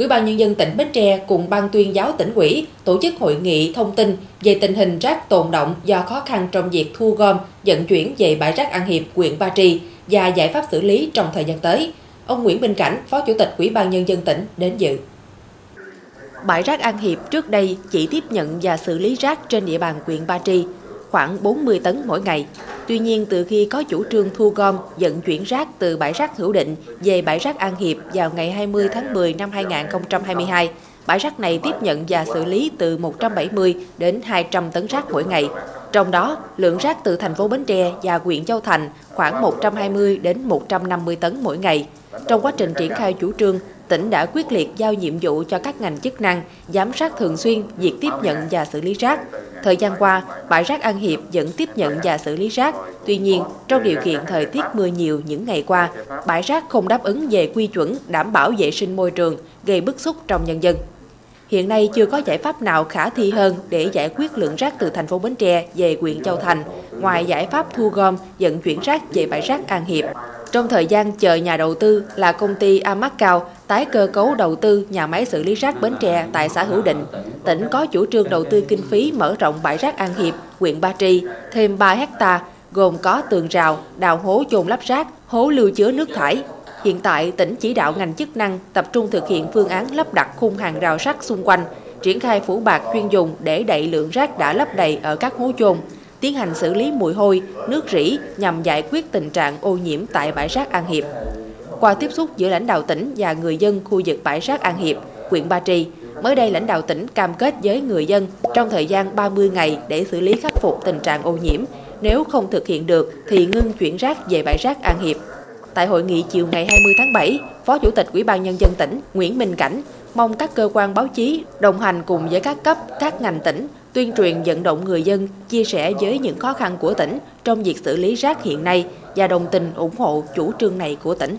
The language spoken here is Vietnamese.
Ủy ban Nhân dân tỉnh Bến Tre cùng Ban tuyên giáo tỉnh ủy tổ chức hội nghị thông tin về tình hình rác tồn động do khó khăn trong việc thu gom, vận chuyển về bãi rác An Hiệp, huyện Ba Tri và giải pháp xử lý trong thời gian tới. Ông Nguyễn Minh Cảnh, Phó Chủ tịch Ủy ban Nhân dân tỉnh đến dự. Bãi rác An Hiệp trước đây chỉ tiếp nhận và xử lý rác trên địa bàn huyện Ba Tri, khoảng 40 tấn mỗi ngày. Tuy nhiên, từ khi có chủ trương thu gom, vận chuyển rác từ bãi rác Hữu Định về bãi rác An Hiệp vào ngày 20 tháng 10 năm 2022, bãi rác này tiếp nhận và xử lý từ 170 đến 200 tấn rác mỗi ngày. Trong đó, lượng rác từ thành phố Bến Tre và huyện Châu Thành khoảng 120 đến 150 tấn mỗi ngày. Trong quá trình triển khai chủ trương, tỉnh đã quyết liệt giao nhiệm vụ cho các ngành chức năng giám sát thường xuyên việc tiếp nhận và xử lý rác. Thời gian qua, bãi rác An Hiệp vẫn tiếp nhận và xử lý rác. Tuy nhiên, trong điều kiện thời tiết mưa nhiều những ngày qua, bãi rác không đáp ứng về quy chuẩn đảm bảo vệ sinh môi trường, gây bức xúc trong nhân dân. Hiện nay chưa có giải pháp nào khả thi hơn để giải quyết lượng rác từ thành phố Bến Tre về huyện Châu Thành, ngoài giải pháp thu gom, vận chuyển rác về bãi rác An Hiệp. Trong thời gian chờ nhà đầu tư là công ty Amac Cao tái cơ cấu đầu tư nhà máy xử lý rác Bến Tre tại xã Hữu Định, tỉnh có chủ trương đầu tư kinh phí mở rộng bãi rác An Hiệp, huyện Ba Tri thêm 3 hecta gồm có tường rào, đào hố chôn lắp rác, hố lưu chứa nước thải. Hiện tại, tỉnh chỉ đạo ngành chức năng tập trung thực hiện phương án lắp đặt khung hàng rào sắt xung quanh, triển khai phủ bạc chuyên dùng để đẩy lượng rác đã lấp đầy ở các hố chôn tiến hành xử lý mùi hôi, nước rỉ nhằm giải quyết tình trạng ô nhiễm tại bãi rác An Hiệp. Qua tiếp xúc giữa lãnh đạo tỉnh và người dân khu vực bãi rác An Hiệp, huyện Ba Tri, mới đây lãnh đạo tỉnh cam kết với người dân trong thời gian 30 ngày để xử lý khắc phục tình trạng ô nhiễm. Nếu không thực hiện được thì ngưng chuyển rác về bãi rác An Hiệp. Tại hội nghị chiều ngày 20 tháng 7, Phó Chủ tịch Ủy ban Nhân dân tỉnh Nguyễn Minh Cảnh mong các cơ quan báo chí đồng hành cùng với các cấp, các ngành tỉnh tuyên truyền vận động người dân chia sẻ với những khó khăn của tỉnh trong việc xử lý rác hiện nay và đồng tình ủng hộ chủ trương này của tỉnh.